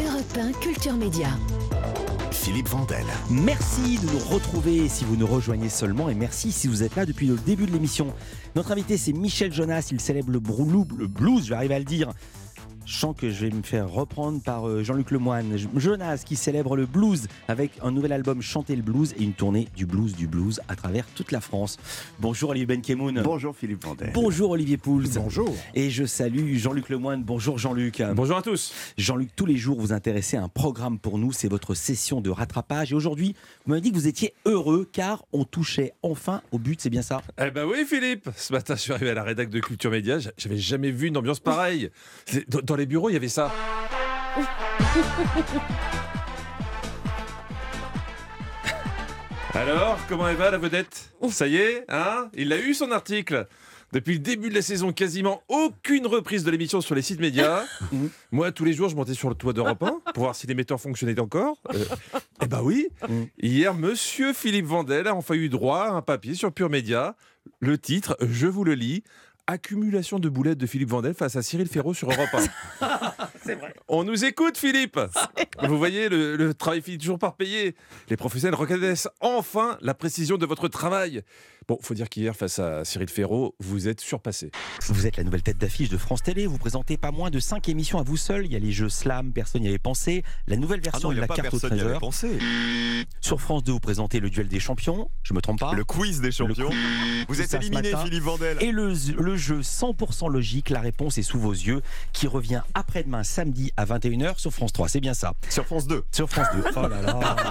Europe 1 Culture Média. Philippe Vandel. Merci de nous retrouver si vous nous rejoignez seulement et merci si vous êtes là depuis le début de l'émission. Notre invité c'est Michel Jonas, il célèbre le, brou- le blues, j'arrive à le dire. Chant que je vais me faire reprendre par euh, Jean-Luc Lemoine. Jonas qui célèbre le blues avec un nouvel album Chanter le blues et une tournée du blues du blues à travers toute la France. Bonjour Olivier Benkemoun. Bonjour Philippe Vandel. Bonjour Olivier Pouls. Bonjour. Et je salue Jean-Luc Lemoine. Bonjour Jean-Luc. Bonjour à tous. Jean-Luc, tous les jours, vous intéressez à un programme pour nous, c'est votre session de rattrapage. Et aujourd'hui, vous m'avez dit que vous étiez heureux car on touchait enfin au but, c'est bien ça? Eh ben oui Philippe, ce matin je suis arrivé à la rédac de Culture Média, j'a- j'avais jamais vu une ambiance pareille. Dans, dans les bureaux il y avait ça. Alors, comment elle va la vedette? Ça y est, hein? Il a eu son article depuis le début de la saison, quasiment aucune reprise de l'émission sur les sites médias. Moi, tous les jours, je montais sur le toit d'Europe 1 pour voir si l'émetteur fonctionnait encore. Euh, eh ben oui. Hier, monsieur Philippe Vandel a enfin eu droit à un papier sur Pure Média. Le titre, je vous le lis. Accumulation de boulettes de Philippe Vandel face à Cyril Ferraud sur Europe 1. On nous écoute, Philippe Vous voyez, le, le travail finit toujours par payer. Les professionnels reconnaissent enfin la précision de votre travail. Bon, faut dire qu'hier, face à Cyril Ferraud, vous êtes surpassé. Vous êtes la nouvelle tête d'affiche de France Télé, vous présentez pas moins de 5 émissions à vous seul. Il y a les jeux Slam, personne n'y avait pensé. La nouvelle Ah version non, de la carte au personne n'y avait trésor. pensé. Sur France 2, vous présentez le duel des champions, je me trompe pas Le quiz des champions. Vous êtes éliminé. Philippe Vandel. Et le, le jeu 100% logique, la réponse est sous vos yeux, qui revient après-demain samedi à 21h sur France 3. C'est bien ça. Sur France 2. Sur France 2. Oh là là.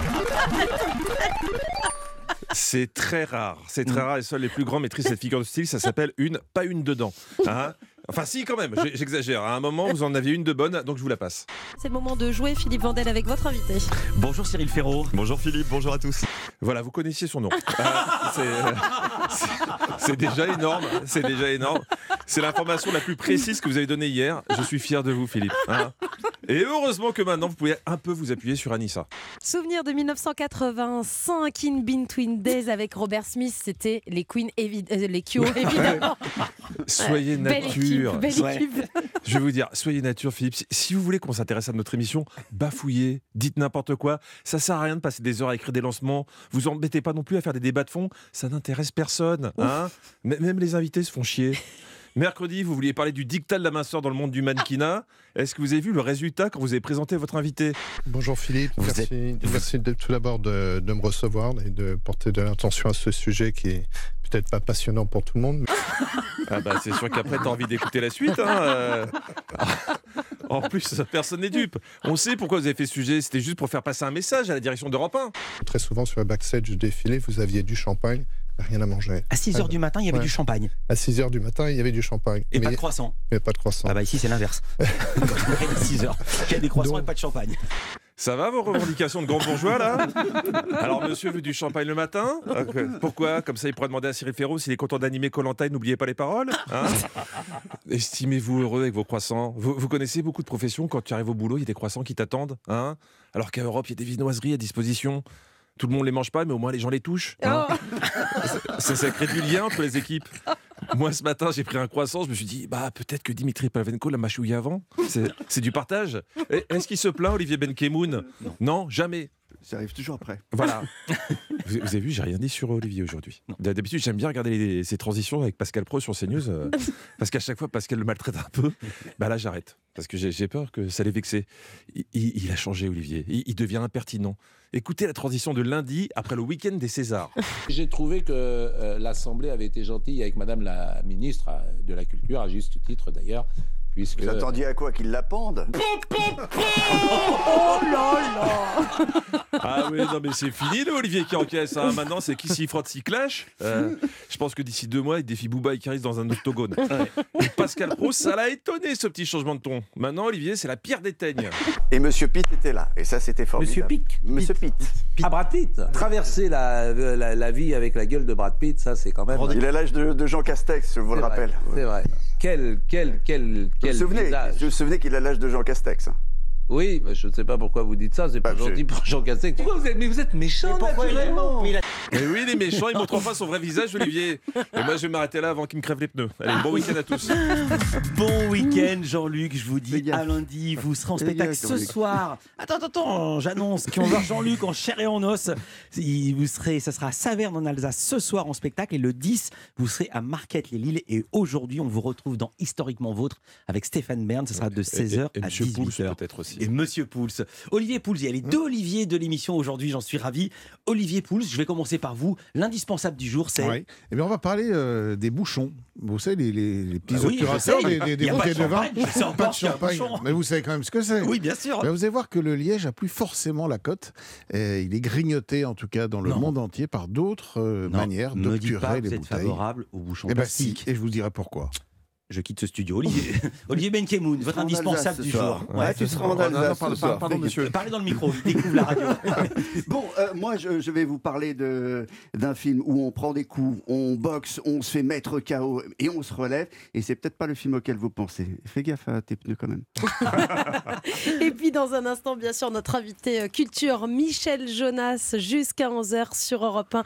C'est très rare, c'est très rare et seuls les plus grands maîtrisent cette figure de style. Ça s'appelle une, pas une dedans. Hein enfin, si, quand même, j'exagère. À un moment, vous en aviez une de bonne, donc je vous la passe. C'est le moment de jouer Philippe Vandel avec votre invité. Bonjour Cyril Ferraud. Bonjour Philippe, bonjour à tous. Voilà, vous connaissiez son nom. Euh, c'est- euh, c'est- déjà énorme. C'est déjà énorme. C'est l'information la plus précise que vous avez donnée hier. Je suis fier de vous, Philippe. hein. Et heureusement que maintenant, vous pouvez un peu vous appuyer sur Anissa. Souvenir de 1985 In Between Days avec Robert Smith, c'était les Queen, évi- euh, les évidemment. Soyez Belle nature. équipe, belle Ouais. équipe. Je vais vous dire, soyez nature, Philippe. Si- vous voulez qu'on s'intéresse à notre émission, bafouillez, dites n'importe quoi. Ça sert à rien de passer des heures à écrire des lancements. Vous embêtez pas non plus à faire des débats de fond. Ça n'intéresse personne. Hein Même les invités se font chier. Mercredi, vous vouliez parler du dictat de la minceur dans le monde du mannequinat. Est-ce que vous avez vu le résultat quand vous avez présenté votre invité? Bonjour Philippe, Vous merci, merci de, tout d'abord de, de me recevoir et de porter de l'attention à ce sujet qui est peut-être pas passionnant pour tout le monde. mais Ah bah c'est sûr qu'après t'as envie d'écouter la suite. hein, euh. En plus, personne n'est dupe. On sait pourquoi vous avez fait ce sujet. C'était juste pour faire passer un message à la direction d'Europe 1. Très souvent sur le backstage du défilé, vous aviez du champagne, rien à manger. À 6h du matin, il y avait Ouais. du champagne. À 6 h du matin, il y avait du champagne. Et mais, pas de croissant. mais pas de croissant. Ah bah ici c'est l'inverse. à 6h. Il y a des croissants Donc- et pas de champagne. Ça va vos revendications de grand bourgeois là? Alors monsieur veut du champagne le matin Ok. Pourquoi? Comme ça il pourra demander à Cyril Ferraud s'il est content d'animer Colanta et n'oubliez pas les paroles hein? Estimez-vous heureux avec vos croissants? Vous, vous connaissez beaucoup de professions, quand tu arrives au boulot, il y a des croissants qui t'attendent hein? Alors qu'à Europe, il y a des viennoiseries à disposition. Tout le monde les mange pas, mais au moins les gens les touchent. hein. ça, ça crée du lien entre les équipes. Moi, ce matin, j'ai pris un croissant. Je me suis dit, bah, peut-être que Dimitri Pavenko l'a mâchouillé avant. C'est du partage. Est-ce qu'il se plaint, Olivier Benkemoun? Non. jamais. J'arrive toujours après. Voilà. vous, vous avez vu, j'ai rien dit sur Olivier aujourd'hui. D'habitude, j'aime bien regarder les- ces transitions avec Pascal Pro sur CNews. euh, parce qu'à chaque fois, Pascal le maltraite un peu. Bah là, j'arrête. Parce que j'ai peur que ça l'ait vexé. Il, il- il a changé, Olivier. Il, il devient impertinent. Écoutez la transition de lundi après le week-end des Césars. J'ai trouvé que euh, l'Assemblée avait été gentille avec Madame la ministre euh, de la Culture, à juste titre d'ailleurs, puisque... Vous attendiez à quoi Qu'il la pende Ah oui, non mais c'est fini le Olivier qui encaisse. hein. Maintenant, c'est qui s'y frotte s'y clash. Euh, je pense que d'ici deux mois, il défie Booba et Karis dans un octogone. Pascal Pro, ça l'a étonné ce petit changement de ton. Maintenant, Olivier, c'est la pierre des teignes. Et Monsieur Pitt était là. Et ça, c'était formidable. Monsieur Pic. Monsieur Pitt. Ah, Brad Pitt Traverser la, la, la vie avec la gueule de Brad Pitt, ça c'est quand même... Il a l'âge de, de Jean Castex, je vous le vrai, rappelle. C'est vrai. Quel, quel, quel, quel vous souvenez, visage. vous vous souvenez qu'il a l'âge de Jean Castex Oui, mais je ne sais pas pourquoi vous dites ça, c'est pas Bah, gentil je- pour Jean Castex. Pourquoi vous êtes, mais vous êtes méchant naturellement. Mais oui, les méchants, ils montrent enfin son vrai visage, Olivier. Et moi, je vais m'arrêter là avant qu'ils me crèvent les pneus. Allez, bon week-end à tous. Bon week-end, Jean-Luc. Je vous dis à lundi. Vous serez en spectacle ce soir. Attends, attends, attends. J'annonce qu'on va voir Jean-Luc en chair et en os. Vous serez, ça sera à Saverne en Alsace ce soir en spectacle. Et le 10, vous serez à Marquette-les-Lilles. Et aujourd'hui, on vous retrouve dans Historiquement Vôtre avec Stéphane Bern. Ce sera de 16h Et- et à Monsieur Pouls, 18h. peut-être aussi. Et Monsieur Pouls. Olivier Pouls, il y a les deux Olivier de l'émission aujourd'hui, j'en suis ravi. Olivier Pouls, je vais commencer par vous. L'indispensable du jour, c'est. Eh bien, on va parler euh, des bouchons. Vous savez, les, les- les petits Bah oui, obturateurs sais. des, bouteilles de de vin. Pas de champagne. Mais vous savez quand même ce que c'est. Oui, bien sûr. Ben, vous allez voir que le liège a plus forcément la cote. Et il est grignoté, en tout cas dans le Non. monde entier, par d'autres euh, manières d'obturer les vous êtes bouteilles. favorable aux bouchons Eh ben si, et je vous dirai pourquoi. Je quitte ce studio. Olivier, Olivier Benkemoun, votre En indispensable Alsace du soir. jour. Ouais, tu seras en Oh, non, non, Alsace pardon, pardon, monsieur. Parlez dans le micro, il découvre la radio. Bon, euh, moi, je, je vais vous parler de- d'un film où on prend des coups, on boxe, on se fait mettre KO et on se relève. Et c'est peut-être pas le film auquel vous pensez. Fais gaffe à tes pneus quand même. Et puis dans un instant, bien sûr, notre invité euh, culture, Michel Jonas, jusqu'à 11h sur Europe 1.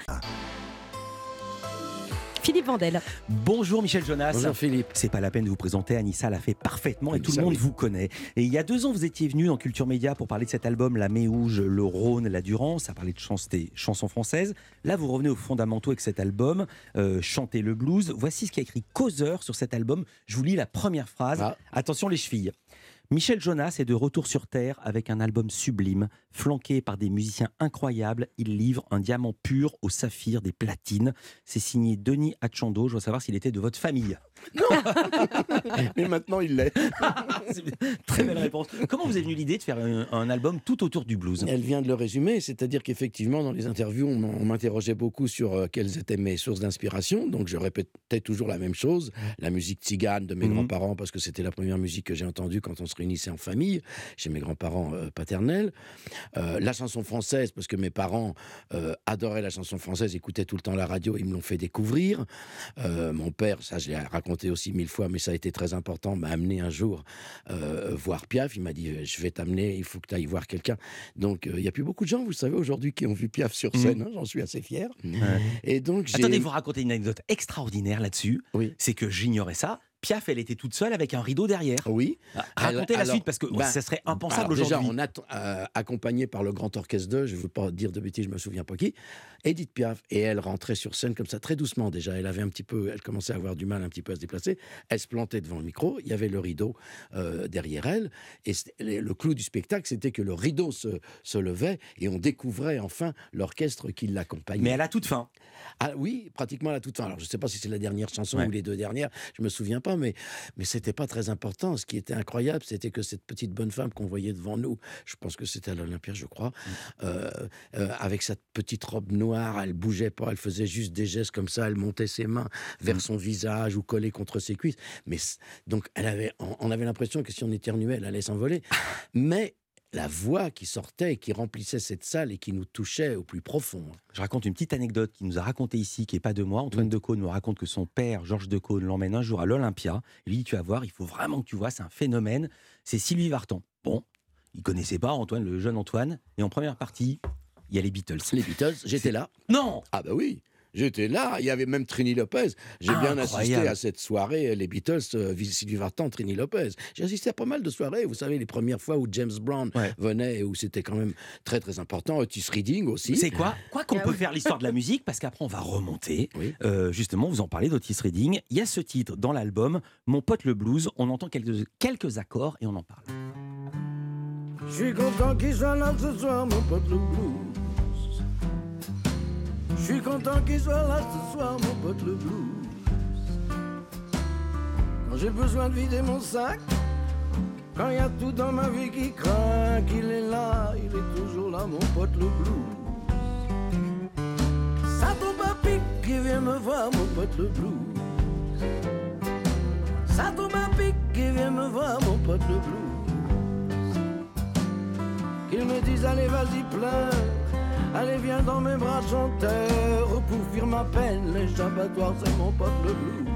Philippe Vandel. Bonjour Michel Jonas. Bonjour Philippe. C'est pas la peine de vous présenter, Anissa l'a fait parfaitement et tout le monde oui. vous connaît. Et il y a deux ans, vous étiez venu dans Culture Média pour parler de cet album La Méouge, le Rhône, la Durance, ça parlait de chans- des chansons françaises. Là, vous revenez aux fondamentaux avec cet album, euh, Chanter le blues. Voici ce qu'a écrit Causeur sur cet album. Je vous lis la première phrase. Ah. Attention les chevilles. Michel Jonas est de retour sur Terre avec un album sublime, flanqué par des musiciens incroyables. Il livre un diamant pur au saphir des platines. C'est signé Denis Achando. Je veux savoir s'il était de votre famille. Mais maintenant, il l'est. Très belle réponse. Comment vous est venue l'idée de faire un, un album tout autour du blues? Elle vient de le résumer, c'est-à-dire qu'effectivement, dans les interviews, on, m'interrogeait beaucoup sur euh, quelles étaient mes sources d'inspiration. Donc, je répétais toujours la même chose. La musique tzigane de mes Mhm. grands-parents, parce que c'était la première musique que j'ai entendue quand on se réunissait en famille, chez mes grands-parents euh, paternels. Euh, la chanson française, parce que mes parents adoraient la chanson française, écoutaient tout le temps la radio, ils me l'ont fait découvrir. Mon père, ça je l'ai raconté aussi mille fois, mais ça a été très important, m'a amené un jour euh, voir Piaf. Il m'a dit euh, Je vais t'amener, il faut que tu ailles voir quelqu'un. Donc euh, il n'y a plus beaucoup de gens, vous savez, aujourd'hui, qui ont vu Piaf sur Mhm. scène. hein, J'en suis assez fier. Et donc. Attendez, vous racontez une anecdote extraordinaire là-dessus. Oui. C'est que j'ignorais ça. Piaf, elle était toute seule avec un rideau derrière. Oui. Racontez la Alors, suite parce que ben, ça serait impensable Alors, déjà, aujourd'hui. on a euh, accompagné par le grand orchestre 2, je ne veux pas dire de bêtises, je me souviens pas qui, Edith Piaf, et elle rentrait sur scène comme ça, très doucement déjà. Elle avait un petit peu, elle commençait à avoir du mal un petit peu à se déplacer. Elle se plantait devant le micro, il y avait le rideau euh, derrière elle, et le le clou du spectacle, c'était que le rideau se, se levait et on découvrait enfin l'orchestre qui l'accompagnait. Mais à la toute fin. Ah oui, pratiquement à la toute fin. Alors je ne sais pas si c'est la dernière chanson Ouais. ou les deux dernières, je me souviens pas, mais mais c'était pas très important. Ce qui était incroyable, c'était que cette petite bonne femme qu'on voyait devant nous, je pense que c'était à l'Olympia, je crois, euh, euh, avec cette petite robe noire, elle bougeait pas, elle faisait juste des gestes comme ça, elle montait ses mains vers son visage ou collait contre ses cuisses. Mais donc elle avait, on, on avait l'impression que si on éternuait, elle allait s'envoler. Mais la voix qui sortait, et qui remplissait cette salle et qui nous touchait au plus profond. Je raconte une petite anecdote qui nous a raconté ici, qui est pas de moi. Antoine Decaune me raconte que son père, Georges Decaune, l'emmène un jour à l'Olympia. Il lui dit Tu vas voir, il faut vraiment que tu vois, c'est un phénomène. C'est Sylvie Vartan. Bon, il connaissait pas Antoine, le jeune Antoine. Et en première partie, il y a les Beatles. Les Beatles, j'étais là. Non Ah bah oui, j'étais là. Il y avait même Trini Lopez. J'ai bien assisté à cette soirée, les Beatles, euh, Sylvie Vartan, Trini Lopez. J'ai assisté à pas mal de soirées. Vous savez, les premières fois où James Brown Ouais. venait et où c'était quand même très très important. Otis Reading aussi. C'est quoi Quoi qu'on Ah peut faire l'histoire de la musique, parce qu'après on va remonter. Oui. Euh, justement, vous en parlez d'Otis Redding. Il y a ce titre dans l'album, Mon pote le blues. On entend quelques, quelques accords et on en parle. Je suis content qu'il soit là ce soir, mon pote le blues. Je suis content qu'il soit là ce soir, mon pote le blues. Quand j'ai besoin de vider mon sac, quand il y a tout dans ma vie qui craint, il est là, il est toujours là, mon pote le blues. Ça tombe à pic qui vient me voir, mon pote le blues. Ça tombe à pic qui vient me voir, mon pote le blues. Qu'ils me disent allez vas-y pleure Allez viens dans mes bras chanteur Pour fuir ma peine l'échappatoire c'est mon pote le blues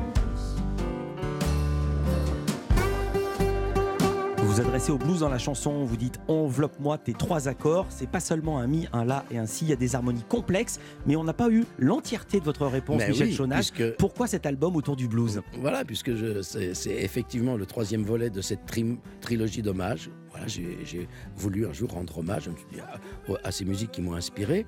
Vous Vous adressez au blues dans la chanson, vous dites enveloppe-moi tes trois accords. C'est pas seulement un mi, un la et un si, il y a des harmonies complexes, mais on n'a pas eu l'entièreté de votre réponse, Mais Michel oui, puisque- Pourquoi cet album autour du blues? Voilà, puisque c'est c'est effectivement le troisième volet de cette tri- trilogie d'hommages. Voilà, j'ai voulu un jour rendre hommage à, à ces musiques qui m'ont inspiré.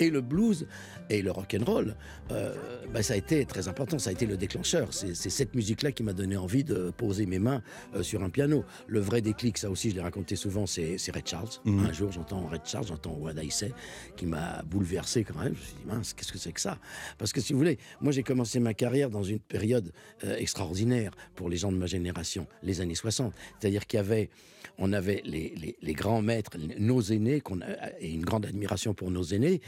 Et le blues et le rock and roll, euh, bah, ça a été très important. Ça a été le déclencheur. C'est cette musique-là qui m'a donné envie de poser mes mains euh, sur un piano. Le vrai déclic, ça aussi, je l'ai raconté souvent, c'est Red Charles. Mhm. Un jour, j'entends Red Charles, j'entends What I Say, qui m'a bouleversé quand même. Je me suis dit, mince, qu'est-ce que c'est que ça? Parce que si vous voulez, moi j'ai commencé ma carrière dans une période euh, extraordinaire pour les gens de ma génération, les années 60. C'est-à-dire qu'il y avait, on avait les, les- les grands maîtres, nos aînés, qu'on a, et une grande admiration pour nos aînés,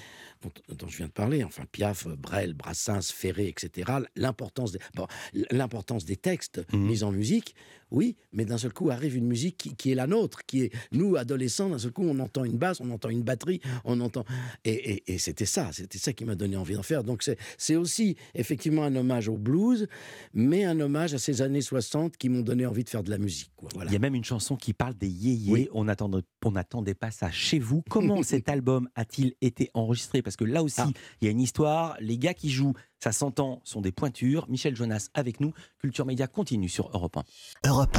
dont, dont je viens de parler, enfin Piaf, Brel, Brassens, Ferré, etc. L'importance des, bon, l'importance des textes Mhm. mis en musique, oui, mais d'un seul coup arrive une musique qui, qui est la nôtre, qui est nous adolescents. D'un seul coup, on entend une basse, on entend une batterie, on entend et, et- et c'était ça, c'était ça qui m'a donné envie d'en faire. Donc c'est aussi effectivement un hommage au blues, mais un hommage à ces années 60 qui m'ont donné envie de faire de la musique. quoi. Voilà. Il y a même une chanson qui parle des yéyés. Oui. On n'attendait on n'attendait pas ça chez vous. Comment cet album a-t-il été enregistré? Parce que là aussi, Ah. il y a une histoire. Les gars qui jouent, ça s'entend, sont des pointures. Michel Jonas avec nous. Culture Média continue sur Europe 1. Europe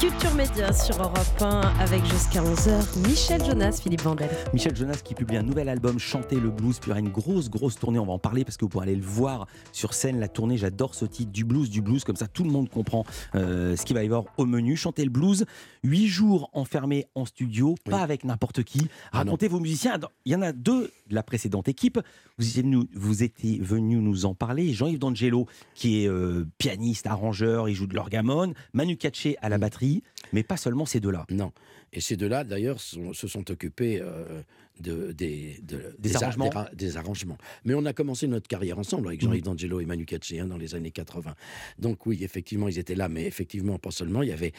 Culture Média sur Europe 1 avec jusqu'à 11h Michel Jonas, Philippe Vandel. Michel Jonas qui publie un nouvel album, Chanter le blues, puis il y aura une grosse, grosse tournée. On va en parler parce que vous pourrez aller le voir sur scène. La tournée, j'adore ce titre, du blues, du blues. Comme ça, tout le monde comprend euh, ce qu'il va y avoir au menu. Chanter le blues, huit jours enfermés en studio, pas avec n'importe qui. Ah non. Racontez vos musiciens. Il y en a deux de la précédente équipe. Vous étiez venu, vous étiez venu nous en parler. Jean-Yves D'Angelo, qui est euh, pianiste, arrangeur, il joue de l'orgamone. Manu Katché à la batterie, mais pas seulement ces deux-là. Non. Et ces deux-là, d'ailleurs, sont- se sont occupés euh, de, des, de- Des a- arrangements. ra- des arrangements. Mais on a commencé notre carrière ensemble avec. Jean-Yves D'Angelo et Manu Katché hein, dans les années 80. Donc oui, effectivement, ils étaient là, mais effectivement, pas seulement. Il y avait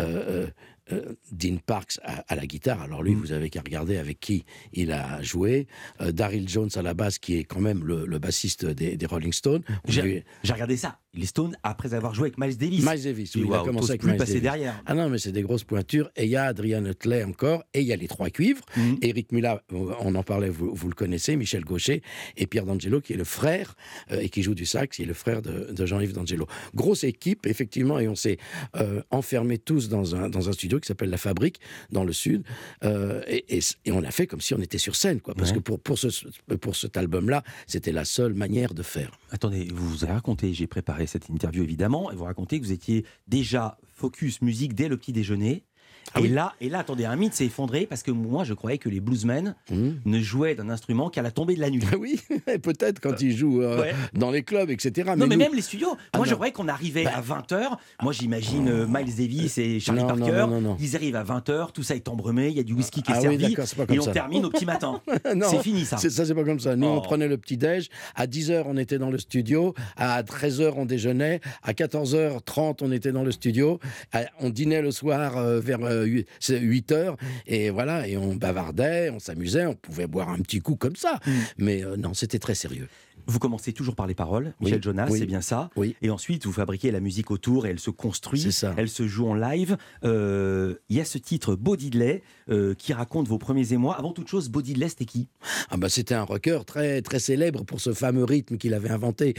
euh, euh, Dean Parks à, à la guitare. Alors lui, Mhm. vous avez qu'à regarder avec qui il a joué. Daryl Jones à la basse, qui est quand même le, le bassiste des, Rolling Stones. On J'ai lui- j'ai regardé ça. Les Stones, après avoir joué avec Miles Davis. Miles Davis, oui, il a commencé avec plus Miles passer Davis. derrière. Ah non, mais c'est des grosses pointures. Et il y a Adrian Hutley encore, et il y a les trois cuivres. Mhm. Eric Mulla, on en parlait, vous, vous le connaissez, Michel Gaucher, et Pierre D'Angelo, qui est le frère, euh, et qui joue du sax, qui est le frère de, de Jean-Yves D'Angelo. Grosse équipe, effectivement, et on s'est euh, enfermés tous dans un, dans un studio qui s'appelle La Fabrique, dans le sud, euh, et, et- et on a fait comme si on était sur scène, quoi. Parce Ouais. que pour, pour, ce, pour cet album-là, c'était la seule manière de faire. Attendez, vous vous avez raconté, j'ai préparé cette interview évidemment, et vous racontez que vous étiez déjà focus musique dès le petit déjeuner. Ah et, oui. là, et là, attendez, un mythe s'est effondré parce que moi, je croyais que les bluesmen Mhm. ne jouaient d'un instrument qu'à la tombée de la nuit. oui, peut-être quand ils jouent euh, Ouais. dans les clubs, etc. non, mais nous- même les studios. Ah moi, je croyais qu'on arrivait Bah. à 20h. Moi, j'imagine euh, Miles Davis et Charlie Non, Parker. non, non, non. Ils arrivent à 20h, tout ça est embrumé, il y a du whisky qui est Ah servi. pas comme et on ça. termine au petit matin. C'est fini ça. Ça, c'est pas comme ça. Nous, Oh. on prenait le petit-déj. À 10h, on était dans le studio. À 13h, on déjeunait. À 14h30, on était dans le studio. On dînait le soir euh, vers 8h. Et voilà, et on bavardait, on s'amusait. On pouvait boire un petit coup comme ça. Mm. Mais euh, non, c'était très sérieux. Vous commencez toujours par les paroles, Michel Jonas, c'est bien ça. Et ensuite, vous fabriquez la musique autour et elle se construit, ça. elle se joue en live. Il y a ce titre Bodydlay euh, qui raconte vos premiers émois. Avant toute chose, Body c'était qui ah bah, C'était un rocker très, très célèbre pour ce fameux rythme qu'il avait inventé.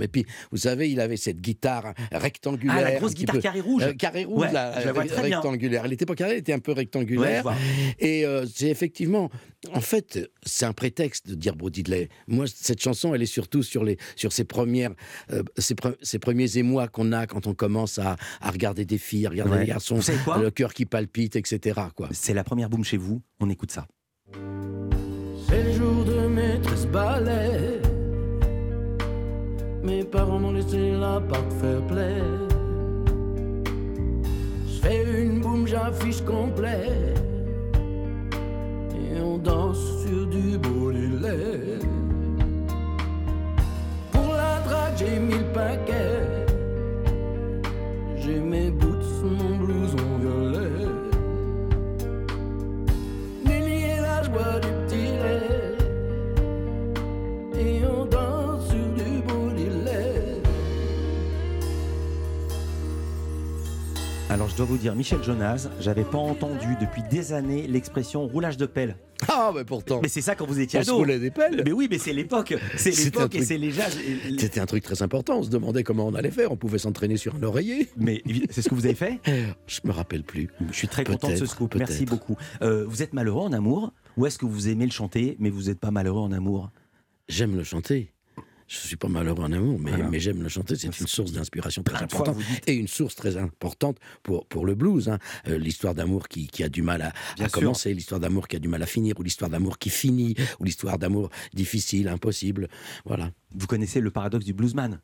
Et puis, vous savez, il avait cette guitare rectangulaire. Ah, la grosse guitare peu, carré rouge. Euh, carré rouge, ouais, là, rectangulaire. Elle n'était pas carrée, elle était un peu rectangulaire. Et c'est effectivement en fait, c'est un prétexte de dire Diddley. Moi, cette chanson, elle est surtout sur, les, sur ces, premières, euh, ces, pre- ces premiers émois qu'on a quand on commence à, à regarder des filles, à regarder Ouais. des garçons, Vous savez quoi? le cœur qui palpite, etc. Quoi. C'est la première boum chez vous. On écoute ça. C'est le jour de maîtresse balai. Mes parents m'ont laissé la part fair play. Je fais une boum, j'affiche complet. Et on danse sur du lait. Pour la drague, j'ai mis le paquet. J'ai mes boots, mon blouson Alors je dois vous dire, Michel Jonas, j'avais pas entendu depuis des années l'expression roulage de pelle. Ah, mais pourtant. Mais c'est ça quand vous étiez On ado. roulait des pelles. Mais oui, mais c'est l'époque. C'est l'époque et c'est les. C'était un truc très important. On se demandait comment on allait faire. On pouvait s'entraîner sur un oreiller. Mais c'est ce que vous avez fait? Je me rappelle plus. Je suis très content de ce scoop. Merci beaucoup. Euh, vous êtes malheureux en amour? Ou est-ce que vous aimez le chanter mais vous n'êtes pas malheureux en amour? J'aime le chanter. Je suis pas malheureux en amour, mais, Voilà. mais j'aime le chanter. C'est une source d'inspiration très fois, importante et une source très importante pour, pour le blues. hein. Euh, l'histoire d'amour qui, qui a du mal à, à commencer, l'histoire d'amour qui a du mal à finir, ou l'histoire d'amour qui finit, ou l'histoire d'amour difficile, impossible. Voilà. Vous connaissez le paradoxe du bluesman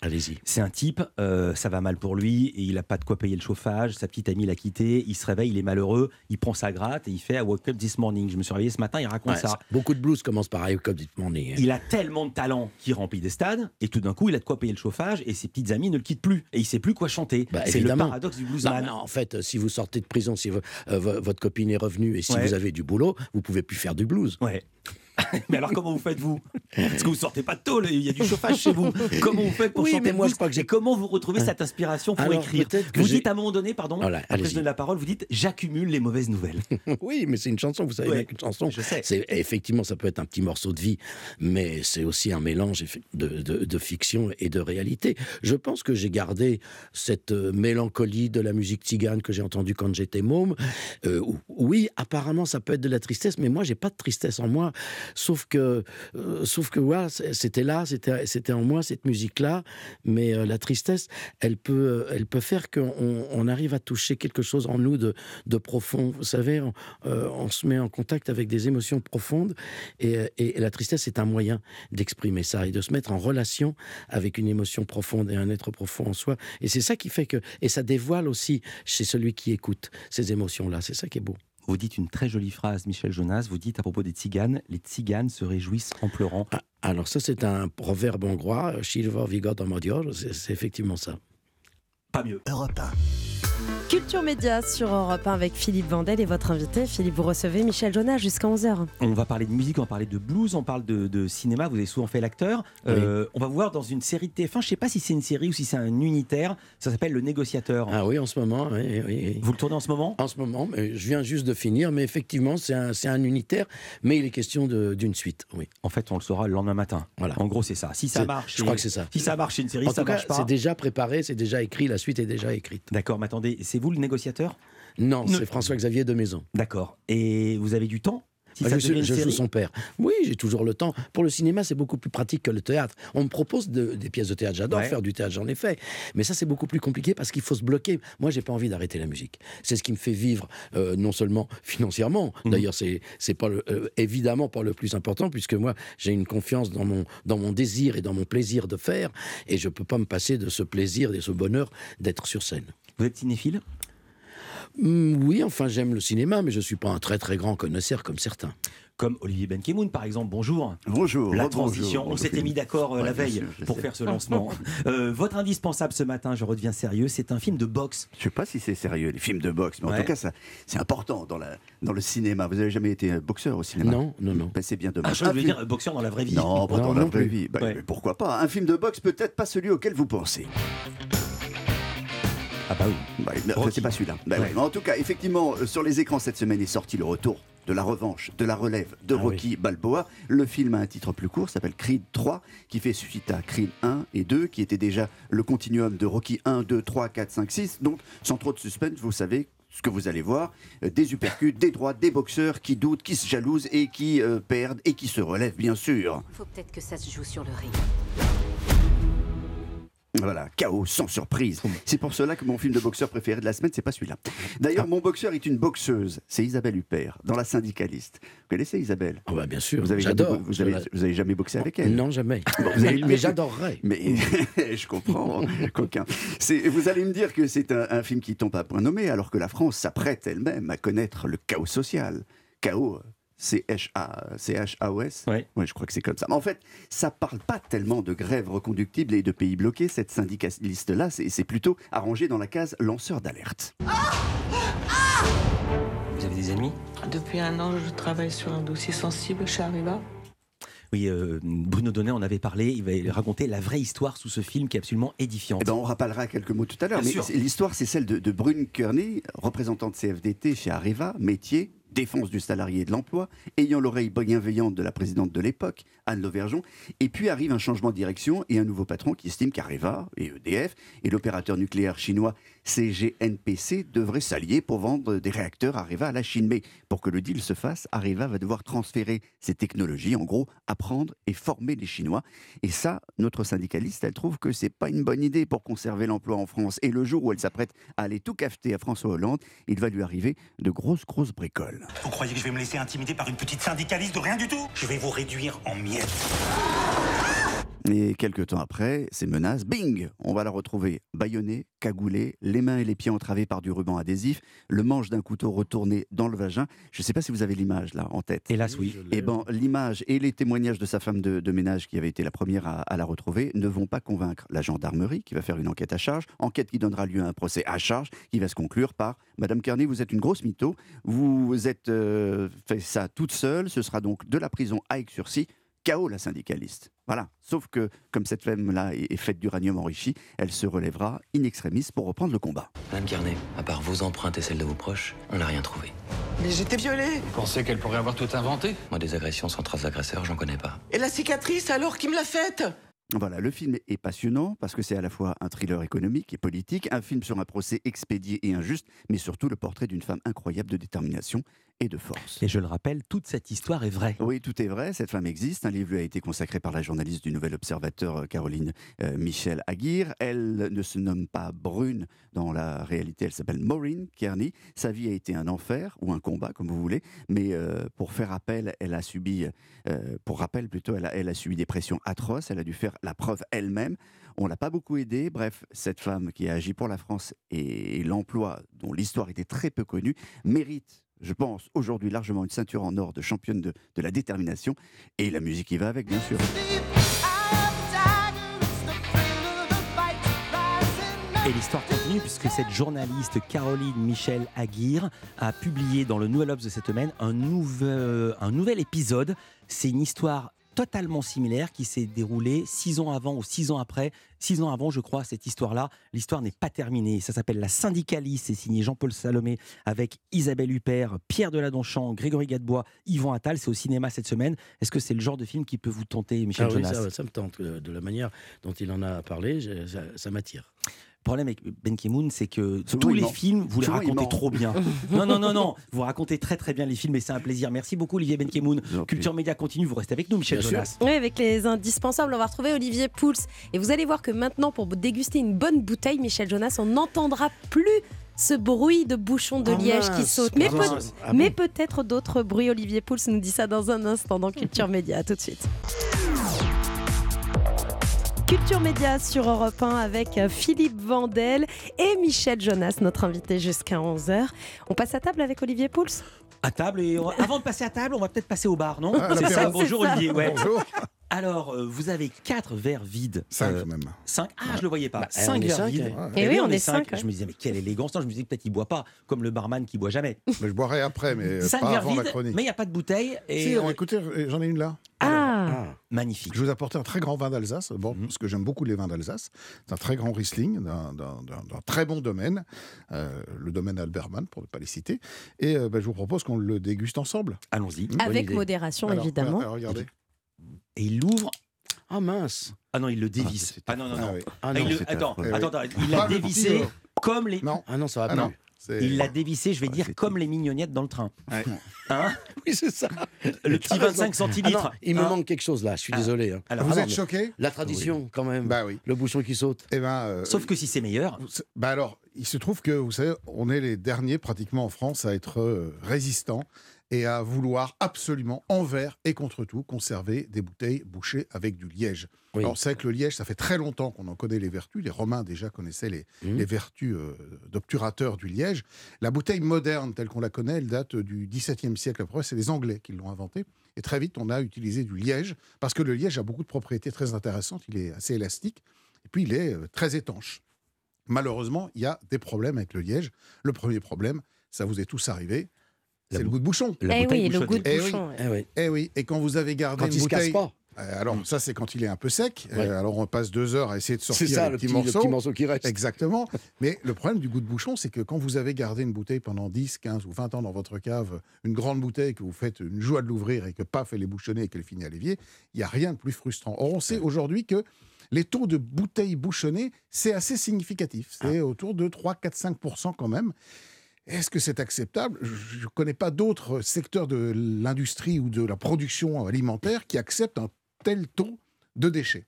Allez-y. C'est un type, euh, ça va mal pour lui et il n'a pas de quoi payer le chauffage. Sa petite amie l'a quitté. Il se réveille, il est malheureux. Il prend sa gratte et il fait I woke up this morning. Je me suis réveillé ce matin. Il raconte Ouais, ça. Beaucoup de blues commencent par I Woke Up This Morning. hein. Il a tellement de talent qu'il remplit des stades et tout d'un coup il a de quoi payer le chauffage et ses petites amies ne le quittent plus et il sait plus quoi chanter. Bah, c'est le paradoxe du Non, bluesman. en fait, euh, si vous sortez de prison, si euh, vo- votre copine est revenue et si Ouais. vous avez du boulot, vous pouvez plus faire du blues. Ouais. mais alors comment vous faites vous Parce que vous sortez pas tôle, il y a du chauffage chez vous. Comment vous faites pour Oui, chanter mais moi, je crois que j'ai- comment vous retrouvez cette inspiration pour Alors, écrire Vous j'ai- dites à un moment donné, pardon, Voilà, après je donne la parole, vous dites j'accumule les mauvaises nouvelles. Oui, mais c'est une chanson, vous savez Ouais, qu'une chanson, je sais. c'est effectivement, ça peut être un petit morceau de vie, mais c'est aussi un mélange de, de- de fiction et de réalité. Je pense que j'ai gardé cette euh, mélancolie de la musique tzigane que j'ai entendue quand j'étais môme. Euh, ou- oui, apparemment, ça peut être de la tristesse, mais moi, j'ai pas de tristesse en moi, sauf que, euh, sauf que c'était là, c'était en moi cette musique-là, mais euh, la tristesse, elle peut, elle peut faire qu'on on arrive à toucher quelque chose en nous de, profond. Vous savez, on, euh, se met en contact avec des émotions profondes euh, et la tristesse est un moyen d'exprimer ça et de se mettre en relation avec une émotion profonde et un être profond en soi. Et c'est ça qui fait que, et ça dévoile aussi chez celui qui écoute ces émotions-là. C'est ça qui est beau. Vous dites une très jolie phrase, Michel Jonas. Vous dites à propos des tziganes, les tziganes se réjouissent en pleurant. Ah, alors ça, c'est un proverbe hongrois, Silva Vigor Amodior, c'est c'est effectivement ça. Pas mieux. Europe 1. Culture Média sur Europe 1 avec Philippe Vandel et votre invité. Philippe, vous recevez Michel Jonas jusqu'à 11h. On va parler de musique, on va parler de blues, on parle de, de cinéma. Vous avez souvent fait l'acteur. Euh, On va vous voir dans une série de TF1. Je ne sais pas si c'est une série ou si c'est un unitaire. Ça s'appelle Le Négociateur. Ah oui, en ce moment, oui, oui, oui. Vous le tournez en ce moment? En ce moment, mais je viens juste de finir, mais effectivement, c'est un, unitaire, mais il est question d'une suite, oui. En fait, on le saura le lendemain matin. Voilà. En gros, c'est ça. Si ça marche, je crois que c'est ça. Si ça marche, c'est une série. En ça tout cas, marche pas. c'est déjà préparé, c'est déjà écrit, la suite est déjà écrite. D'accord, mais attendez, c'est vous le négociateur Non, Ne- c'est François-Xavier de Maison. D'accord. Et vous avez du temps si ça je suis- je joue son père. Oui, j'ai toujours le temps. Pour le cinéma, c'est beaucoup plus pratique que le théâtre. On me propose de- des pièces de théâtre. J'adore Ouais. faire du théâtre, j'en ai fait. Mais ça, c'est beaucoup plus compliqué parce qu'il faut se bloquer. Moi, j'ai pas envie d'arrêter la musique. C'est ce qui me fait vivre, euh, non seulement financièrement. Mhm. D'ailleurs, c'est c'est pas le- euh, évidemment pas le plus important puisque moi, j'ai une confiance dans mon dans mon désir et dans mon plaisir de faire, et je peux pas me passer de ce plaisir et de ce bonheur d'être sur scène. Vous êtes cinéphile? Hum, oui, enfin, j'aime le cinéma, mais je suis pas un très très grand connaisseur comme certains. Comme Olivier Benkemoun, par exemple. Bonjour. Bonjour. La transition. On s'était mis d'accord euh, Ouais, la veille sûr, pour sais. faire ce lancement. Euh, votre indispensable ce matin, je redeviens sérieux, c'est un film de boxe. Je sais pas si c'est sérieux, les films de boxe, mais en tout cas, ça, c'est important dans, la, dans le cinéma. Vous avez jamais été euh, boxeur au cinéma? Non, non, non. Ben, c'est bien Ah, dommage. je voulais film- dire boxeur dans la vraie vie. Non, pas Non, dans la vraie plus. vie. Ben, Ouais. mais pourquoi pas? Un film de boxe, peut-être pas celui auquel vous pensez. Ah bah oui. Bah, mais c'est pas celui-là. Bah, Ouais. ouais. Mais En tout cas, effectivement, euh, sur les écrans cette semaine est sorti le retour de la revanche, de la relève de Ah Rocky Balboa. Le film a un titre plus court, s'appelle Creed 3, qui fait suite à Creed 1 et 2, qui était déjà le continuum de Rocky 1, 2, 3, 4, 5, 6. Donc, sans trop de suspense, vous savez ce que vous allez voir, euh, des uppercuts, des droites, des boxeurs qui doutent, qui se jalousent et qui euh, perdent et qui se relèvent, bien sûr. Faut peut-être que ça se joue sur le ring. Voilà, chaos sans surprise. C'est pour cela que mon film de boxeur préféré de la semaine, c'est pas celui-là. D'ailleurs, mon boxeur est une boxeuse. C'est Isabelle Huppert, dans La Syndicaliste. Vous connaissez Isabelle? Ah bah, bien sûr, Vous avez, jamais, j'adore. vous, avez, vous avez jamais boxé avec elle? Non, jamais. vous avez- mais mais j'adorerais. Mais je comprends, coquin. Vous allez me dire que c'est un, un film qui tombe à point nommé, alors que la France s'apprête elle-même à connaître le chaos social. Chaos, C-H-A- C-H-A-O-S Ouais. Ouais, je crois que c'est comme ça. Mais en fait, ça parle pas tellement de grève reconductible et de pays bloqués, cette syndicaliste-là. C'est c'est plutôt arrangé dans la case lanceur d'alerte. Vous avez des ennemis Depuis un an, je travaille sur un dossier sensible chez Arriva. Oui, euh, Bruno Donnet en avait parlé. Il va raconter la vraie histoire sous ce film qui est absolument édifiante. Eh ben, on rappellera quelques mots tout à l'heure. Mais l'histoire, c'est celle de, de Brune Kearney, représentante CFDT chez Areva, métier défense du salarié et de l'emploi, ayant l'oreille bienveillante de la présidente de l'époque, Anne Lauvergeon. Et puis arrive un changement de direction et un nouveau patron qui estime qu'Areva et EDF et l'opérateur nucléaire chinois CGNPC devraient s'allier pour vendre des réacteurs Areva à la Chine. Mais pour que le deal se fasse, Areva va devoir transférer ses technologies, en gros, apprendre et former les Chinois. Et ça, notre syndicaliste, elle trouve que c'est pas une bonne idée pour conserver l'emploi en France. Et le jour où elle s'apprête à aller tout cafeter à François Hollande, il va lui arriver de grosses, grosses bricoles. Vous croyez que je vais me laisser intimider par une petite syndicaliste de rien du tout? Je vais vous réduire en miettes. Et quelques temps après, ces menaces, bing On va la retrouver bâillonnée, cagoulée, les mains et les pieds entravés par du ruban adhésif, le manche d'un couteau retourné dans le vagin. Je ne sais pas si vous avez l'image là en tête. Hélas, oui. Eh ben, l'image et les témoignages de sa femme de, de ménage, qui avait été la première à, à la retrouver, ne vont pas convaincre la gendarmerie, qui va faire une enquête à charge, enquête qui donnera lieu à un procès à charge, qui va se conclure par Madame Carney, vous êtes une grosse mytho, vous êtes euh, fait ça toute seule, ce sera donc de la prison à Aix-sur-Cy. KO la syndicaliste. Voilà. Sauf que, comme cette femme-là est est faite d'uranium enrichi, elle se relèvera in extremis pour reprendre le combat. Madame Carnet, à part vos empreintes et celles de vos proches, on n'a rien trouvé. Mais j'étais violée. Vous pensez qu'elle pourrait avoir tout inventé? Moi, des agressions sans trace d'agresseur, j'en connais pas. Et la cicatrice, alors, qui me l'a faite? Voilà, le film est passionnant parce que c'est à la fois un thriller économique et politique, un film sur un procès expédié et injuste, mais surtout le portrait d'une femme incroyable de détermination et de force. Et je le rappelle, toute cette histoire est vraie. Oui, tout est vrai, cette femme existe. Un livre lui a été consacré par la journaliste du Nouvel Observateur, euh, Caroline euh, Michel Aguirre. Elle ne se nomme pas Brune dans la réalité, elle s'appelle Maureen Kearney. Sa vie a été un enfer, ou un combat, comme vous voulez, mais euh, pour faire appel, elle a subi, euh, pour rappel plutôt, elle a, elle a subi des pressions atroces, elle a dû faire la preuve elle-même. On l'a pas beaucoup aidée. Bref, cette femme qui a agi pour la France et l'emploi, dont l'histoire était très peu connue, mérite je pense, aujourd'hui largement une ceinture en or de championne de, la détermination et la musique qui va avec, bien sûr. Et l'histoire continue puisque cette journaliste Caroline Michel Aguirre a publié dans le Nouvel Obs de cette semaine un nouvel épisode. C'est une histoire totalement similaire qui s'est déroulée six ans avant ou six ans après. Six ans avant, je crois, cette histoire-là. L'histoire n'est pas terminée. Ça s'appelle La Syndicaliste. C'est signé Jean-Paul Salomé avec Isabelle Huppert, Pierre Deladonchamp, Grégory Gadebois, Yvan Attal. C'est au cinéma cette semaine. Est-ce que c'est le genre de film qui peut vous tenter, Michel Ah oui, Jonas? ça, ça me tente. euh, De la manière dont il en a parlé, ça m'attire. Le problème avec Ben Ki-moon, c'est que Souvent, tous les ment. films, vous les Souvent, racontez trop bien. non, non, non, non. Vous racontez très, très bien les films et c'est un plaisir. Merci beaucoup, Olivier Ben Ki-moon. Culture Média continue. Vous restez avec nous, Michel Bien sûr. Jonas. Oui, avec les indispensables, on va retrouver Olivier Pouls. Et vous allez voir que maintenant, pour déguster une bonne bouteille, Michel Jonas, on n'entendra plus ce bruit de bouchon de Ah liège qui saute. Mais, ah peut- mince. Ah mais peut-être d'autres bruits. Olivier Pouls nous dit ça dans un instant dans Culture Média. À tout de suite. Culture Média sur Europe 1 avec euh, Philippe Vandel et Michel Jonas, notre invité jusqu'à 11h. On passe à table avec Olivier Pouls? À table. Et on- avant de passer à table, on va peut-être passer au bar, non? Ah, C'est ça. Bonjour. Olivier. Ouais. Bonjour. Alors, euh, vous avez quatre verres vides. Cinq Euh, même. Cinq? Ah, je le voyais pas. Bah, eh, cinq on est verres cinq, vides. hein. Eh oui, on est cinq, ouais. Je me disais, mais quelle élégance. Non, je me disais, peut-être il boit pas, comme le barman qui boit jamais. Mais je boirai après, mais Cinq pas verres avant la vides, chronique. mais il n'y a pas de bouteille. Et Si, on- écoutez, euh, j'en ai une là. Ah, Ah, Magnifique. Je vous ai apporté un très grand vin d'Alsace, bon, Mhm. parce que j'aime beaucoup les vins d'Alsace. C'est un très grand Riesling, d'un- très bon domaine, euh, le domaine Alberman, pour ne pas les citer. Et euh, ben, je vous propose qu'on le déguste ensemble. Allons-y. avec modération Alors, évidemment. alors, regardez. Et il l'ouvre. ah mince. Ah non, il le dévisse. c'est Ah, non, non, Ah non. oui. Ah Ah, non, il le- Attends, attends, attends, il l'a dévissé comme les. Non, ah non, ça va ah pas. Il l'a dévissé, je vais dire, comme les mignonnettes dans le train. Ouais. Hein Oui, c'est ça. Le petit raison. 25 centilitres. Ah non, il me Hein manque quelque chose là, je suis Ah. désolé. hein. Alors, vous Ah êtes choqué La tradition, quand même. Bah oui. Le bouchon qui saute. Eh ben, euh, Sauf que si c'est meilleur. bah alors, il se trouve que, vous savez, on est les derniers pratiquement en France à être euh, résistants et à vouloir absolument, envers et contre tout, conserver des bouteilles bouchées avec du liège. Oui. Alors, c'est que le liège, ça fait très longtemps qu'on en connaît les vertus. Les Romains déjà connaissaient les, Mmh. les vertus euh, d'obturateur du liège. La bouteille moderne, telle qu'on la connaît, elle date du XVIIe siècle. Après, c'est les Anglais qui l'ont inventée. Et très vite, on a utilisé du liège, parce que le liège a beaucoup de propriétés très intéressantes. Il est assez élastique, et puis il est euh, très étanche. Malheureusement, il y a des problèmes avec le liège. Le premier problème, ça vous est tous arrivé, C'est le goût de bouchon. La Eh bouteille oui, le goût de Eh oui. bouchon. Eh oui. Eh oui, et quand vous avez gardé Quand une il se casse bouteille... pas. Euh, Alors ça c'est quand il est un peu sec. Ouais. Euh, alors on passe deux heures à essayer de sortir ça, les le petit, le petit morceau qui reste. Exactement. Mais le problème du goût de bouchon, c'est que quand vous avez gardé une bouteille pendant 10, 15 ou 20 ans dans votre cave, une grande bouteille, que vous faites une joie de l'ouvrir et que paf, elle est bouchonnée et qu'elle finit à l'évier, il n'y a rien de plus frustrant. Or, on sait aujourd'hui que les taux de bouteilles bouchonnées, c'est assez significatif. C'est autour de 3, 4, 5 quand même. Est-ce que c'est acceptable? Je ne connais pas d'autres secteurs de l'industrie ou de la production alimentaire qui acceptent un tel taux de déchets.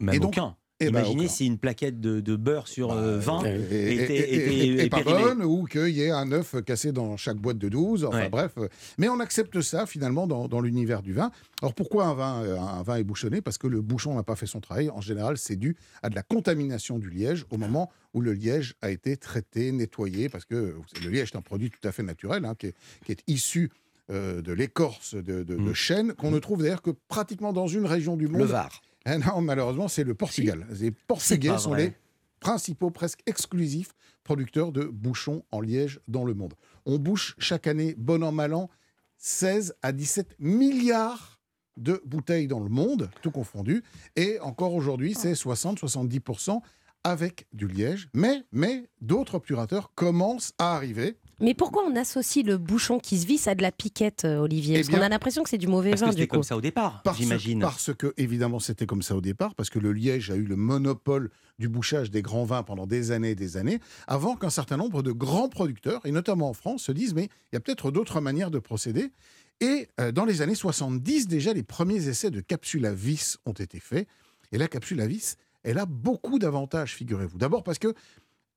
Même Et donc- aucun. Eh ben, Imaginez si une plaquette de, de beurre sur euh, 20 et, et- était, et- pas bonne, ou qu'il y ait un œuf cassé dans chaque boîte de 12, enfin Ouais. bref. Mais on accepte ça finalement dans, dans l'univers du vin. Alors pourquoi un vin, euh, un vin est bouchonné? Parce que le bouchon n'a pas fait son travail. En général, c'est dû à de la contamination du liège au moment où le liège a été traité, nettoyé, parce que le liège est un produit tout à fait naturel, hein, qui, est, qui est issu euh, de l'écorce de, de, de chêne, qu'on ne trouve d'ailleurs que pratiquement dans une région du monde. Le Var. Ah non, malheureusement, c'est le Portugal. Les Portugais sont vrai. les principaux, presque exclusifs producteurs de bouchons en liège dans le monde. On bouche chaque année, bon an, mal an, 16 à 17 milliards de bouteilles dans le monde, tout confondu. Et encore aujourd'hui, c'est 60-70% avec du liège. Mais, mais d'autres obturateurs commencent à arriver. Mais pourquoi on associe le bouchon qui se visse à de la piquette, euh, Olivier Eh Parce qu'on a l'impression que c'est du mauvais Parce que vin, c'était du coup. comme ça au départ, j'imagine. parce que, évidemment, c'était comme ça au départ, parce que le Liège a eu le monopole du bouchage des grands vins pendant des années et des années, avant qu'un certain nombre de grands producteurs, et notamment en France, se disent, mais il y a peut-être d'autres manières de procéder. Et euh, dans les années 70, déjà, les premiers essais de capsule à vis ont été faits. Et la capsule à vis, elle a beaucoup d'avantages, figurez-vous. D'abord parce que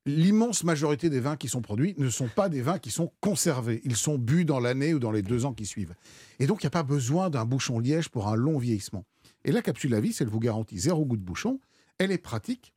l'immense majorité des vins qui sont produits ne sont pas des vins qui sont conservés. Ils sont bu dans l'année ou dans les deux ans qui suivent. Et donc, il n'y a pas besoin d'un bouchon liège pour un long vieillissement. Et la capsule à vis, elle vous garantit zéro goût de bouchon. Elle est pratique.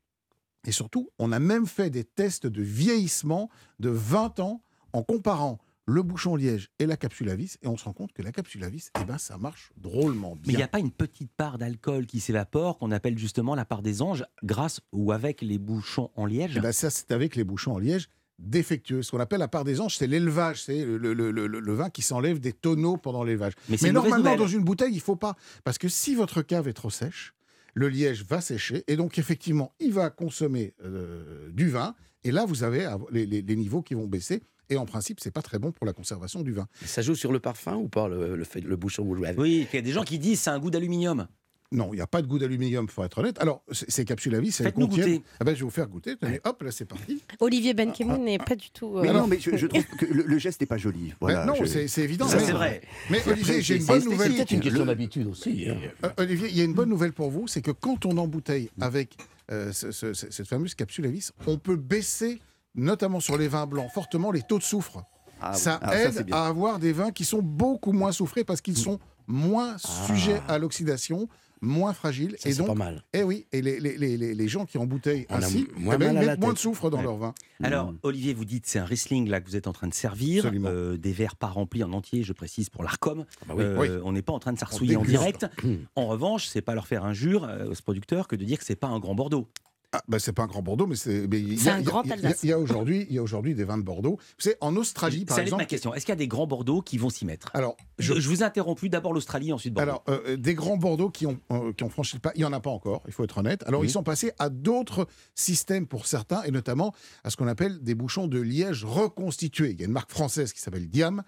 Et surtout, on a même fait des tests de vieillissement de 20 ans en comparant le bouchon liège et la capsule à vis. Et on se rend compte que la capsule à vis, eh ben, ça marche drôlement Mais il n'y bien. a pas une petite part d'alcool qui s'évapore, qu'on appelle justement la part des anges, grâce ou avec les bouchons en liège Eh ben, ça, c'est avec les bouchons en liège défectueux. Ce qu'on appelle la part des anges, c'est l'élevage, c'est le, le- le- le- le vin qui s'enlève des tonneaux pendant l'élevage. Mais normalement, dans une bouteille, il faut pas. Parce que si votre cave est trop sèche, le liège va sécher et donc effectivement, il va consommer euh, du vin. Et là, vous avez les, les- les niveaux qui vont baisser. Et en principe, c'est pas très bon pour la conservation du vin. Ça joue sur le parfum ou pas, le, le, fait, le bouchon ou le Oui, il y a des gens qui disent c'est un goût d'aluminium. Non, il n'y a pas de goût d'aluminium, pour être honnête. Alors, ces capsules à vis, elles Faites-nous contiennent. Ah ben, je vais vous faire goûter. Tenez, hop, là, c'est parti. Olivier Benkemoun n'est pas du tout. euh, Mais non, mais je, je trouve que le, le geste n'est pas joli. Voilà, Ben non, je- c'est c'est évident. Ça, c'est vrai. Mais Olivier, j'ai une c'est bonne nouvelle. peut-être une question d'habitude aussi. hein. Euh, Olivier, il y a une bonne nouvelle pour vous, c'est que quand on embouteille avec euh, ce- ce- ce- cette fameuse capsule à vis, on peut baisser, notamment sur les vins blancs, fortement les taux de soufre. Ah oui. ça aide à avoir des vins qui sont beaucoup moins soufrés parce qu'ils sont moins Ah. sujets à l'oxydation, moins fragiles. Ça, et c'est donc, pas mal. eh oui, et les, les- les- les- les gens qui embouteillent On a ainsi, moins eh ben, ils mettent moins de soufre dans Ouais. leur vin. Alors, Olivier, vous dites c'est un Riesling là que vous êtes en train de servir, euh, des verres pas remplis en entier, je précise pour l'Arcom. bah oui. Euh, Oui. On n'est pas en train de s'arsouiller en direct. En revanche, c'est pas leur faire injure euh, ce producteur que de dire que c'est pas un grand Bordeaux. Ah, bah, c'est pas un grand Bordeaux, mais c'est. mais il y a- C'est un y grand il y a- Alsace. Il y a aujourd'hui, il y a aujourd'hui des vins de Bordeaux. Vous savez, en Australie, par Ça exemple. ma question. Est-ce qu'il y a des grands Bordeaux qui vont s'y mettre? Alors, je... je vous interromps plus d'abord l'Australie, ensuite Bordeaux. Alors, euh, des grands Bordeaux qui ont, euh, qui ont franchi le pas, il n'y en a pas encore, il faut être honnête. Alors, Oui. ils sont passés à d'autres systèmes pour certains, et notamment à ce qu'on appelle des bouchons de liège reconstitués. Il y a une marque française qui s'appelle Diam,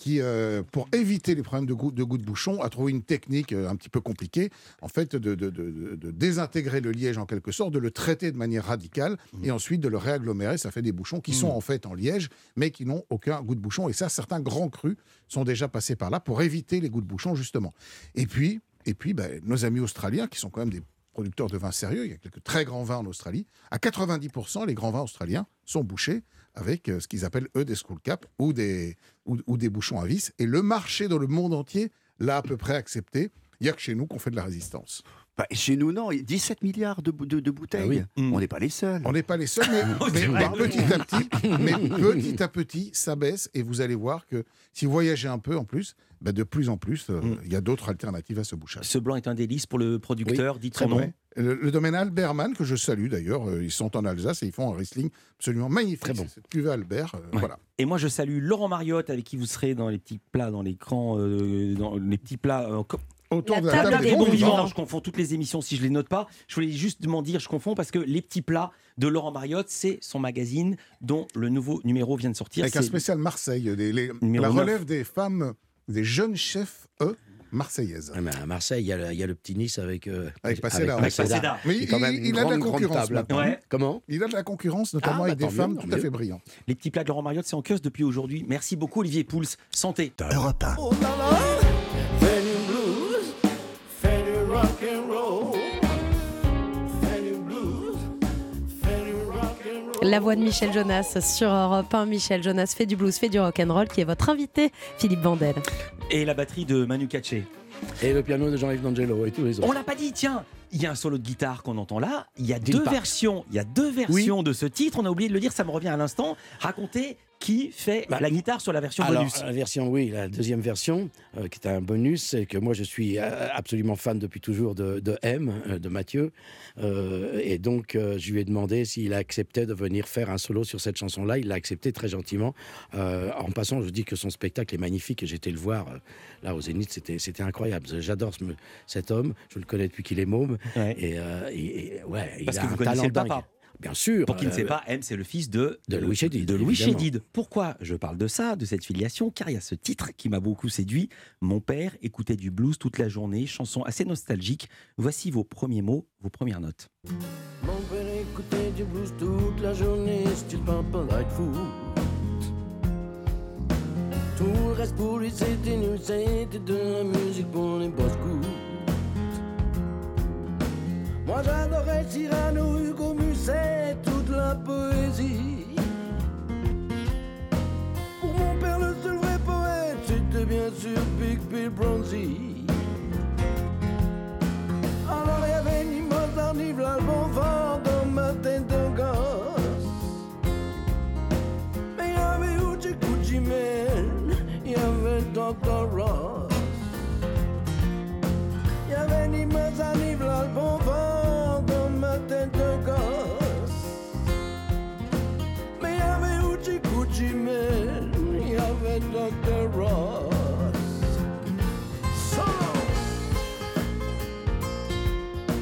qui, euh, pour éviter les problèmes de goût, de goût de bouchon, a trouvé une technique euh, un petit peu compliquée, en fait, de, de- de- de- de désintégrer le liège en quelque sorte, de le traiter de manière radicale, et ensuite de le réagglomérer. Ça fait des bouchons qui sont en fait en liège, mais qui n'ont aucun goût de bouchon. Et ça, certains grands crus sont déjà passés par là pour éviter les goûts de bouchon, justement. Et puis, et puis ben, nos amis australiens, qui sont quand même des producteurs de vins sérieux, il y a quelques très grands vins en Australie, à 90%, les grands vins australiens sont bouchés avec euh, ce qu'ils appellent, eux, des school caps ou des, ou, ou des bouchons à vis. Et le marché dans le monde entier l'a à peu près accepté. Il n'y a que chez nous qu'on fait de la résistance. Bah, chez nous, non. 17 milliards de, de- de bouteilles. Ah oui. Mm. On n'est pas les seuls. On n'est pas les seuls, mais, mais- mais petit à petit, mais petit à petit, ça baisse et vous allez voir que si vous voyagez un peu en plus, bah, de plus en plus, euh, il y a d'autres alternatives à ce bouchage. Ce blanc est un délice pour le producteur. Oui, Dites son nom. bon. Le, le domaine Albertman, que je salue d'ailleurs, euh, ils sont en Alsace et ils font un Riesling absolument magnifique. Très bon. C'est Cette cuvée Albert, euh, Ouais. voilà. Et moi, je salue Laurent Mariotte, avec qui vous serez dans les petits plats, dans l'écran, euh, dans les petits plats. euh, Autour La de la table table des des bons vivants. je confonds toutes les émissions si je les note pas. Je voulais juste m'en dire, je confonds parce que les petits plats de Laurent Mariotte, c'est son magazine dont le nouveau numéro vient de sortir. Avec un spécial Marseille, les- la relève des femmes, des jeunes chefs, eux, marseillaises. Ouais, mais à Marseille, il y, a le- il y a le petit Nice avec. euh, Avec Paceda, Avec Paceda. Mais qui est il, quand même une il a de la concurrence table. maintenant. Ouais. Comment? Il a de la concurrence, notamment Ah, avec bah, des femmes mieux, tout à fait brillantes. Les petits plats de Laurent Mariotte, c'est en kiosque depuis aujourd'hui. Merci beaucoup, Olivier Pouls. Santé. Europe 1. Oh là là, La voix de Michel Jonas sur Europe 1. Michel Jonas fait du blues, fait du rock and roll, qui est votre invité, Philippe Bandel. Et la batterie de Manu Katché. Et le piano de Jean-Yves D'Angelo et tous les autres. On l'a pas dit, tiens. Il y a un solo de guitare qu'on entend là. Il y a deux Park. versions. Il y a deux versions de ce titre. On a oublié de le dire, ça me revient à l'instant. Racontez qui fait Bah, la guitare sur la version Alors, bonus. la version, oui, la deuxième version, euh, qui est un bonus, c'est que moi je suis euh, absolument fan depuis toujours de, de M, euh, de Mathieu. Euh, et donc, euh, je lui ai demandé s'il acceptait de venir faire un solo sur cette chanson-là. Il l'a accepté très gentiment. Euh, en passant, je dis que son spectacle est magnifique et j'étais le voir euh, là au Zénith. C'était, incroyable. J'adore ce- cet homme. Je le connais depuis qu'il est môme. Ouais. Et, euh, et- et, ouais, il a que vous un connaissez talent le papa. dingue. Bien sûr. Pour qui ne euh, sait pas, M, c'est le fils de, de Louis Chédid, De Louis. Chédid. Pourquoi je parle de ça, de cette filiation? Car il y a ce titre qui m'a beaucoup séduit. Mon père écoutait du blues toute la journée, chanson assez nostalgique. Voici vos premiers mots, vos premières notes. Mon père écoutait du blues toute la journée, style Papa Lightfoot. Tout le reste pour lui c'était nul, c'était de la musique pour les boss. Moi j'adorais Cyrano, Hugo Musset, toute la poésie. Pour mon père le seul vrai poète, c'était bien sûr Big Bill Bronzy. Alors il y avait ni Mozart ni le bon vent dans ma tête de. Mais il y avait Uche Kuchimen, il y avait Dr. Ross.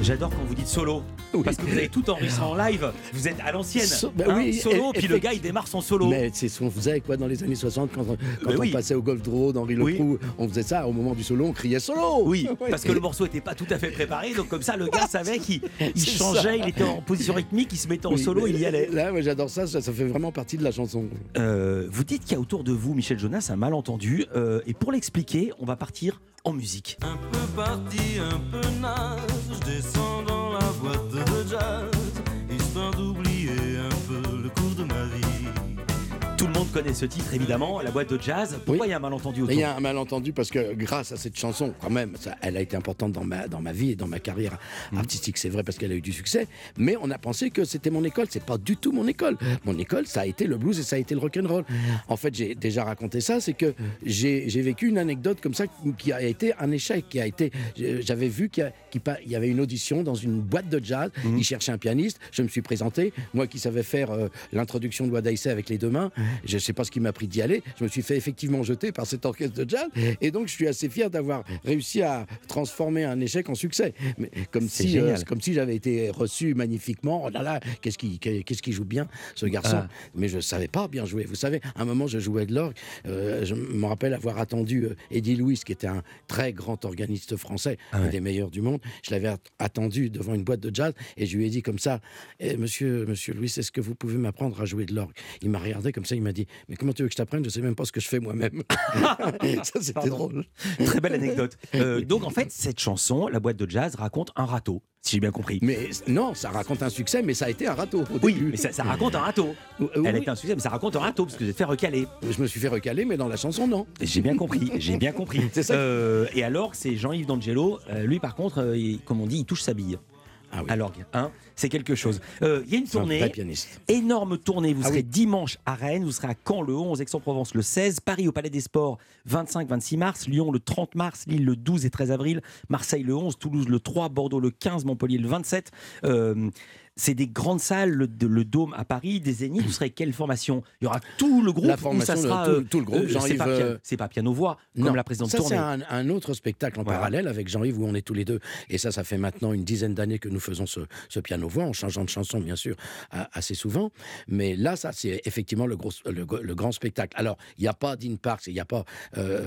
J'adore quand vous dites solo. Parce que vous avez tout enregistré en live. Vous êtes à l'ancienne. So- bah hein, oui, solo, puis le gars il démarre son solo. Mais c'est ce qu'on faisait quoi dans les années 60 quand, on- quand Mais on oui. passait au Golf Draw d'Henri Oui. Leproux, on faisait ça au moment du solo, on criait solo. Oui, parce que le morceau n'était pas tout à fait préparé, donc comme ça le gars savait qu'il changeait, ça. il était en position rythmique, il se mettait en Oui, solo, mais il y allait. Là, ouais, j'adore ça, ça, ça fait vraiment partie de la chanson. Euh, vous dites qu'il y a autour de vous, Michel Jonas, un malentendu, euh, et pour l'expliquer, on va partir en musique. Un peu parti, un peu naze, je descends dans Connaît ce titre, évidemment, la boîte de jazz. Pourquoi il y a un malentendu autour Il y a un malentendu parce que grâce à cette chanson, quand même, ça, elle a été importante dans ma, dans ma vie et dans ma carrière Mmh. artistique. C'est vrai parce qu'elle a eu du succès, mais on a pensé que c'était mon école. C'est pas du tout mon école. Mon école, ça a été le blues et ça a été le rock and roll. En fait, j'ai déjà raconté ça. C'est que j'ai vécu une anecdote comme ça qui a été un échec. Qui a été, j'avais vu qu'il y, avait une audition dans une boîte de jazz. Ils cherchaient un pianiste. Je me suis présenté. Moi qui savais faire euh, l'introduction de Wadaïsé avec les deux mains. Je sais pas ce qui m'a pris d'y aller. Je me suis fait effectivement jeter par cet orchestre de jazz. Et donc, je suis assez fier d'avoir réussi à transformer un échec en succès. Mais comme si, euh, comme si j'avais été reçu magnifiquement. Oh là là, qu'est-ce qui, qu'est-ce qui joue bien, ce garçon. Ah. Mais je savais pas bien jouer. Vous savez, à un moment, je jouais de l'orgue. Euh, je me rappelle avoir attendu euh, Eddie Louis, qui était un très grand organiste français, Ah un des meilleurs du monde. Je l'avais at- attendu devant une boîte de jazz et je lui ai dit comme ça, Eh, Monsieur, Monsieur Louis, est-ce que vous pouvez m'apprendre à jouer de l'orgue? Il m'a regardé comme ça, il m'a dit, mais comment tu veux que je t'apprenne? Je sais même pas ce que je fais moi-même. ça, c'était drôle. Très belle anecdote. Euh, donc en fait, cette chanson, la boîte de jazz, raconte un râteau, si j'ai bien compris. Mais non, ça raconte un succès, mais ça a été un râteau. au Oui, début. mais ça, ça raconte un râteau. Elle a été un succès, mais ça raconte un râteau, parce que vous êtes fait recaler. Je me suis fait recaler, mais dans la chanson, non. J'ai bien compris, j'ai bien compris. Ça. Euh, et alors, c'est Jean-Yves D'Angelo. euh, lui, par contre, il- comme on dit, il touche sa bille. Ah oui. à l'orgue. Hein c'est quelque chose. Euh, Il y a une tournée. Énorme tournée. Vous Ah serez oui. dimanche à Rennes, vous serez à Caen le 11, Aix-en-Provence le 16, Paris au Palais des Sports 25-26 mars, Lyon le 30 mars, Lille le 12 et 13 avril, Marseille le 11, Toulouse le 3, Bordeaux le 15, Montpellier le 27. Euh, c'est des grandes salles, le, le Dôme à Paris, des Zéniths. Vous serez quelle formation? Il y aura tout le groupe La formation, ça le- sera, tout- euh, tout le groupe, euh, c'est pas, euh, c'est pas piano-voix comme Non, la précédente ça, c'est un, un autre spectacle en Voilà. parallèle avec Jean-Yves où on est tous les deux. Et ça, ça fait maintenant une dizaine d'années que nous faisons ce, ce piano-voix en changeant de chanson, bien sûr, assez souvent. Mais là, ça, c'est effectivement le, gros, le, le grand spectacle. Alors, il n'y a pas Dean Parks, il n'y a pas euh,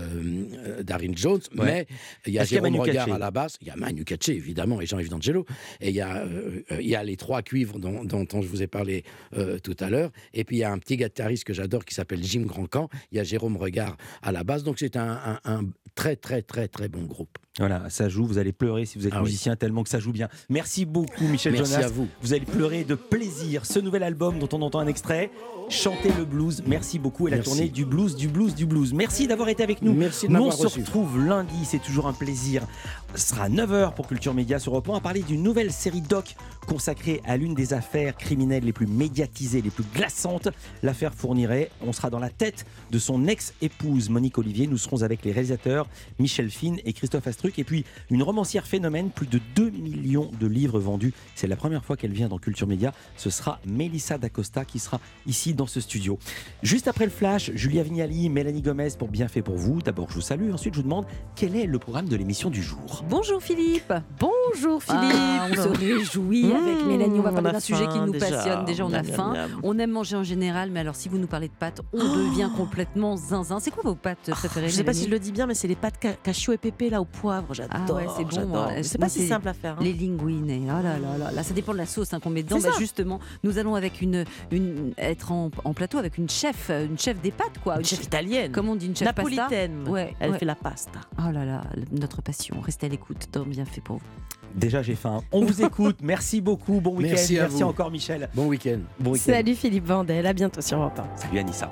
euh, Darin Jones, Ouais. mais il y a Jérôme Regard à la basse, il y a Manu Katché, évidemment, et Jean-Yves D'Angelo. Et il y, a, euh, il y a les trois cuivres dont, dont, dont je vous ai parlé euh, tout à l'heure. Et puis, il y a un petit guitariste que j'adore qui s'appelle Jim Grandcamp. Il y a Jérôme Regard à la basse. Donc, c'est un, un- un très, très, très, très bon groupe. Voilà, ça joue, vous allez pleurer si vous êtes Ah oui. musicien tellement que ça joue bien. Merci beaucoup Michel Merci Jonas. à vous. Vous allez pleurer de plaisir. Ce nouvel album dont on entend un extrait, Chanter le blues. Merci beaucoup et la Merci. tournée du blues, du blues, du blues. Merci d'avoir été avec nous. Merci de Nous on se reçu. retrouve lundi, c'est toujours un plaisir. Ce sera 9h pour Culture Média sur Europe 1 à parler d'une nouvelle série doc consacrée à l'une des affaires criminelles les plus médiatisées, les plus glaçantes, l'affaire Fourniret. On sera dans la tête de son ex-épouse Monique Olivier. Nous serons avec les réalisateurs Michel Fine et Christophe Astruc. Et puis une romancière phénomène, plus de 2 millions de livres vendus. C'est la première fois qu'elle vient dans Culture Média. Ce sera Mélissa D'Acosta qui sera ici dans ce studio. Juste après le flash, Julia Vignali, Mélanie Gomez pour Bien fait pour vous. D'abord, je vous salue. Ensuite, je vous demande quel est le programme de l'émission du jour. Bonjour Philippe. Bonjour Philippe. Ah, on se réjouit Mmh, avec Mélanie. On va parler a d'un sujet qui nous déjà. passionne. Déjà, on a Miam, faim. miam. On aime manger en général, mais alors si vous nous parlez de pâtes, on devient complètement zinzin. C'est quoi vos pâtes préférées Je sais pas si je le dis bien, mais c'est les pâtes ca- cachou et pépé là au poivre. J'adore. Ah ouais, c'est bon. moi. C'est pas si simple à faire. hein. Les linguines. Oh là là là là. Ça dépend de la sauce hein, qu'on met dedans. Bah, justement, nous allons avec une, une être en, en plateau avec une chef, une chef des pâtes quoi. Une chef italienne. Comment on dit une chef pasta Napolitaine. Ouais. Elle ouais. fait la pasta. Oh là là, notre passion. Restez à l'écoute. Dans bien fait pour vous. Déjà, j'ai faim. On vous écoute. Merci beaucoup. Bon week-end. Merci encore, Michel. Bon week-end. Bon week-end. Salut Philippe Vandel. À bientôt sur Europe 1. Salut Anissa.